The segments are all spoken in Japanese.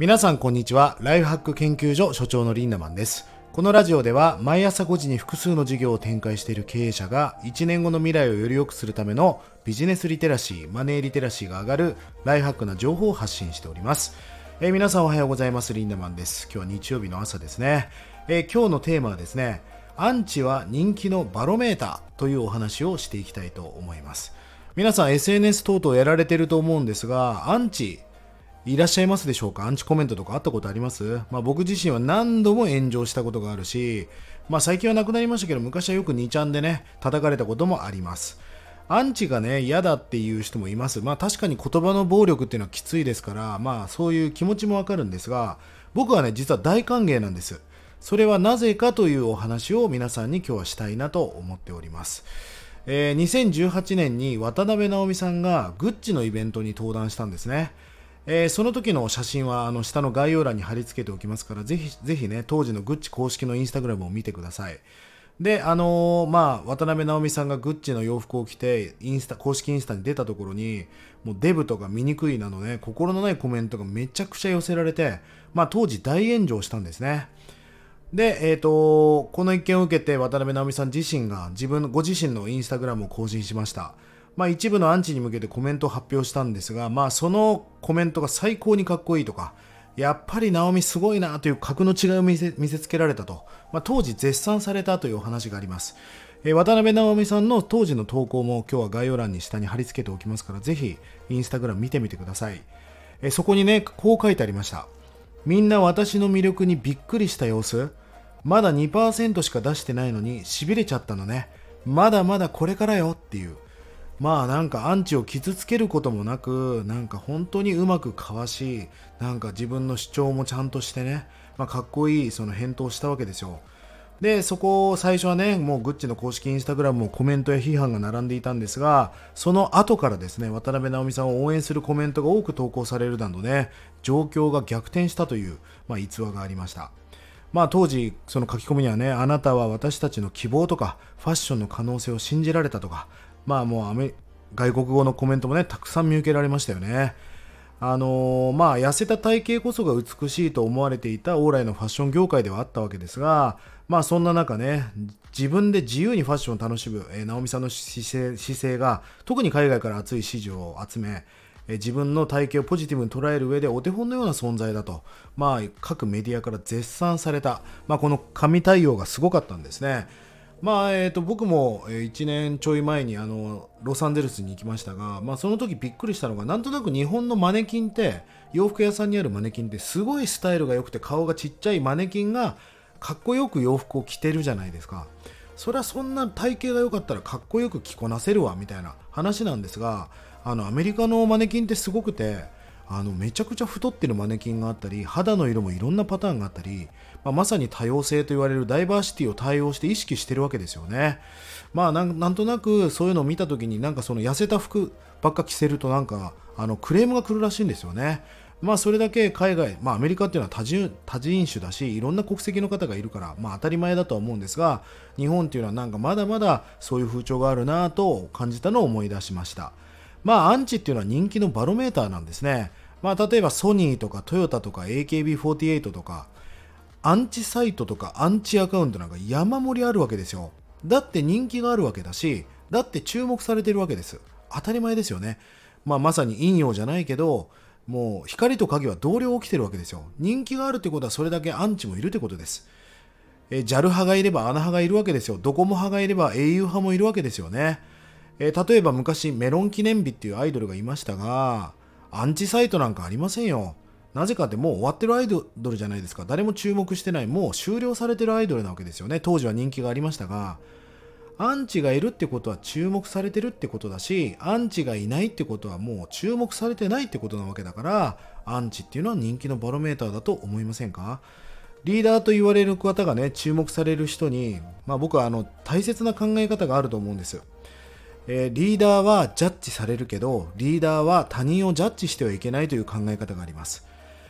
皆さんこんにちは。ライフハック研究所所長のリンダマンです。このラジオでは毎朝5時に複数の事業を展開している経営者が1年後の未来をより良くするためのビジネスリテラシー、マネーリテラシーが上がるライフハックな情報を発信しております。えー皆さんおはようございます。リンダマンです。今日は日曜日の朝ですね。えー今日のテーマはですね、アンチは人気のバロメーターというお話をしていきたいと思います。皆さん SNS 等々やられてると思うんですが、アンチいらっしゃいますでしょうか？アンチコメントとかあったことあります？まあ僕自身は何度も炎上したことがあるし、まあ最近はなくなりましたけど、昔はよく2ちゃんでね、叩かれたこともあります。アンチがね、嫌だっていう人もいます。まあ確かに言葉の暴力っていうのはきついですから、まあそういう気持ちもわかるんですが、僕はね、実は大歓迎なんです。それはなぜかというお話を皆さんに今日はしたいなと思っております。えー2018年に渡辺直美さんがグッチのイベントに登壇したんですね。えーその時の写真はあの下の概要欄に貼り付けておきますから、ぜひぜひね、当時のグッチ公式のインスタグラムを見てください。で、あのーまあ、渡辺直美さんがグッチの洋服を着て、インスタ、公式インスタに出たところに、もうデブとか醜いなどね、心のないコメントがめちゃくちゃ寄せられて、まあ当時大炎上したんですね。で、えっ、と、この一件を受けて渡辺直美さん自身が自分、ご自身のインスタグラムを更新しました。まあ一部のアンチに向けてコメントを発表したんですが、まあそのコメントが最高にかっこいいとか、やっぱり直美すごいなという格の違いを見せつけられたと、まあ、当時絶賛されたというお話があります。えー渡辺直美さんの当時の投稿も今日は概要欄に下に貼り付けておきますから、ぜひインスタグラム見てみてください。えーそこにね、こう書いてありました。みんな私の魅力にびっくりした様子まだ2%しか出してないのに痺れちゃったのね。まだまだこれからよっていう。まあなんかアンチを傷つけることもなく、なんか本当にうまくかわし、なんか自分の主張もちゃんとしてね、まあかっこいいその返答したわけですよ。で、そこを最初はね、もうグッチの公式インスタグラムもコメントや批判が並んでいたんですが、その後からですね、渡辺直美さんを応援するコメントが多く投稿されるなどね、状況が逆転したという、まあ、逸話がありました。まあ当時、その書き込みにはね、あなたは私たちの希望とか、ファッションの可能性を信じられたとか、まあもうアメ外国語のコメントもね、たくさん見受けられましたよね。あのーまあ痩せた体型こそが美しいと思われていた往来のファッション業界ではあったわけですが、まあそんな中ね、自分で自由にファッションを楽しむ、えー直美さんの姿勢姿勢が、特に海外から熱い支持を集め、えー自分の体型をポジティブに捉える上でお手本のような存在だと、まあ、各メディアから絶賛された、まあ、この神対応がすごかったんですね。まあえー、と僕も1年ちょい前にあのロサンゼルスに行きましたが、まあ、その時びっくりしたのがなんとなく日本のマネキンって洋服屋さんにあるマネキンってすごいスタイルが良くて顔がちっちゃいマネキンがかっこよく洋服を着てるじゃないですか。それはそんな体型が良かったらかっこよく着こなせるわみたいな話なんですがあのアメリカのマネキンってすごくてあのめちゃくちゃ太ってるマネキンがあったり肌の色もいろんなパターンがあったり、まあ、まさに多様性と言われるダイバーシティを対応して意識してるわけですよね。まあなんとなくそういうのを見た時になんかその痩せた服ばっか着せるとなんかあのクレームが来るらしいんですよね。まあそれだけ海外、まあアメリカっていうのは多人多人種だし、いろんな国籍の方がいるから、まあ当たり前だとは思うんですが、日本っていうのはなんかまだまだそういう風潮があるなぁと感じたのを思い出しました。まあアンチっていうのは人気のバロメーターなんですね。まあ例えばソニーとかトヨタとか AKB48 とか、アンチサイトとかアンチアカウントなんか山盛りあるわけですよ。だって人気があるわけだし、だって注目されてるわけです。当たり前ですよね。まあまさに陰陽じゃないけど、もう光と影は同僚起きてるわけですよ。人気があるってことはそれだけアンチもいるってことです。え JAL 派がいれば ANA 派がいるわけですよ。ドコモ派がいれば au 派もいるわけですよね。えー例えば昔メロン記念日っていうアイドルがいましたが、アンチサイトなんかありませんよ。なぜかってもう終わってるアイドルじゃないですか。誰も注目してない。もう終了されてるアイドルなわけですよね。当時は人気がありましたが、アンチがいるってことは注目されてるってことだし、アンチがいないってことはもう注目されてないってことなわけだから、アンチっていうのは人気のバロメーターだと思いませんか？リーダーと言われる方がね、注目される人に、まあ僕はあの、大切な考え方があると思うんです。えーリーダーはジャッジされるけど、リーダーは他人をジャッジしてはいけないという考え方があります。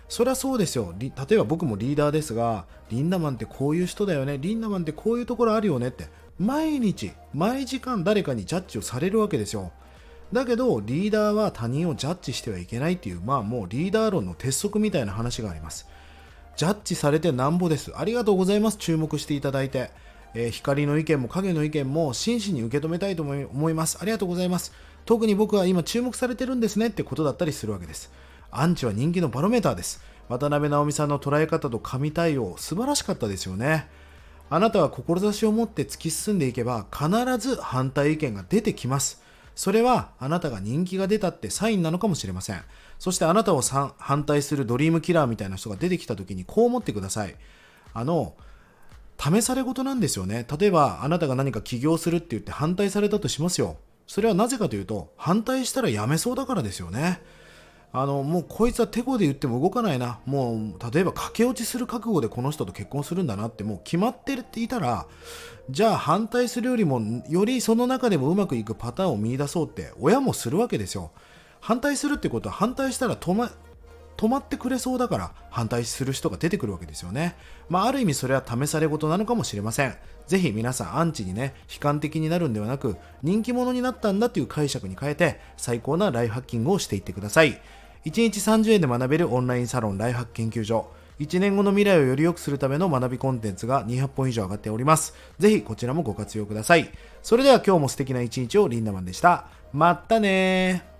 そりゃそうですよ。例えば僕もリーダーですが、リンダマンってこういう人だよね。リンダマンってこういうところあるよねって。毎日、毎時間誰かにジャッジをされるわけですよ。だけどリーダーは他人をジャッジしてはいけないっていうまあもうリーダー論の鉄則みたいな話がありますジャッジされてなんぼですありがとうございます注目していただいて、えー、光の意見も影の意見も真摯に受け止めたいと思います。ありがとうございます。特に僕は今注目されてるんですねってことだったりするわけです。アンチは人気のバロメーターです。渡辺直美さんの捉え方と神対応素晴らしかったですよね。あなたは志を持って突き進んでいけば必ず反対意見が出てきます。それはあなたが人気が出たってサインなのかもしれません。そしてあなたを反対するドリームキラーみたいな人が出てきた時にこう思ってください。あの、試され事なんですよね。例えばあなたが何か起業するって言って反対されたとしますよ。それはなぜかというと反対したらやめそうだからですよね。あの、もうこいつはテコで言っても動かないな。もう、例えば駆け落ちする覚悟でこの人と結婚するんだなってもう決まってるっていたら、じゃあ反対するよりも、よりその中でもうまくいくパターンを見出そうって親もするわけですよ。反対するってことは反対したら止ま、止まってくれそうだから反対する人が出てくるわけですよね。まあ、ある意味それは試され事なのかもしれません。ぜひ皆さんアンチにね、悲観的になるんではなく、人気者になったんだという解釈に変えて、最高なライフハッキングをしていってください。1日30円で学べるオンラインサロンライフハック研究所。1年後の未来をより良くするための学びコンテンツが200本以上上がっております。ぜひこちらもご活用ください。それでは今日も素敵な一日をリンダマンでした。まったね